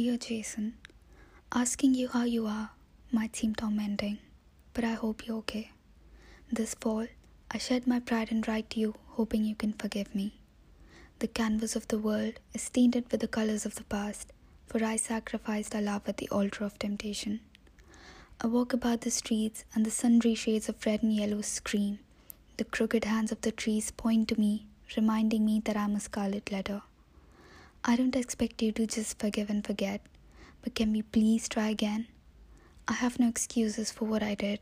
Dear Jason, asking you how you are might seem tormenting, but I hope you're okay. This fall, I shed my pride and write to you, hoping you can forgive me. The canvas of the world is tainted with the colors of the past, for I sacrificed our love at the altar of temptation. I walk about the streets, and the sundry shades of red and yellow scream. The crooked hands of the trees point to me, reminding me that I'm a scarlet letter. I don't expect you to just forgive and forget, but can we please try again? I have no excuses for what I did.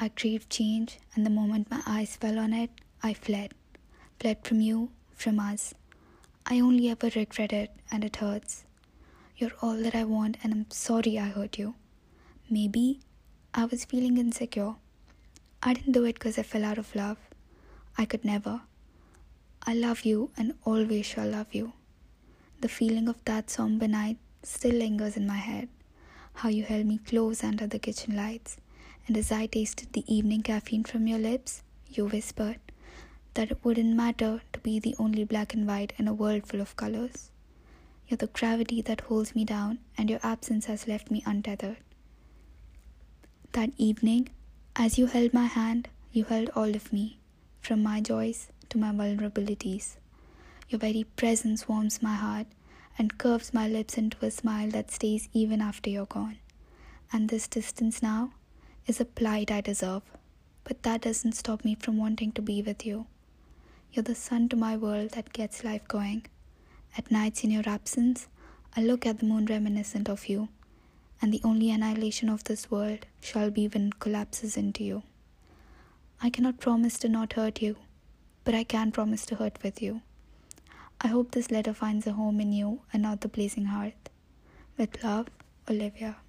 I craved change, and the moment my eyes fell on it, I fled. Fled from you, from us. I only ever regret it, and it hurts. You're all that I want, and I'm sorry I hurt you. Maybe I was feeling insecure. I didn't do it because I fell out of love. I could never. I love you and always shall love you. The feeling of that somber night still lingers in my head. How you held me close under the kitchen lights, and as I tasted the evening caffeine from your lips, you whispered that it wouldn't matter to be the only black and white in a world full of colors. You're the gravity that holds me down, and your absence has left me untethered. That evening, as you held my hand, you held all of me, from my joys to my vulnerabilities. Your very presence warms my heart and curves my lips into a smile that stays even after you're gone. And this distance now is a plight I deserve, but that doesn't stop me from wanting to be with you. You're the sun to my world that gets life going. At nights in your absence, I look at the moon reminiscent of you, and the only annihilation of this world shall be when it collapses into you. I cannot promise to not hurt you, but I can promise to hurt with you. I hope this letter finds a home in you and not the blazing hearth. With love, Olivia.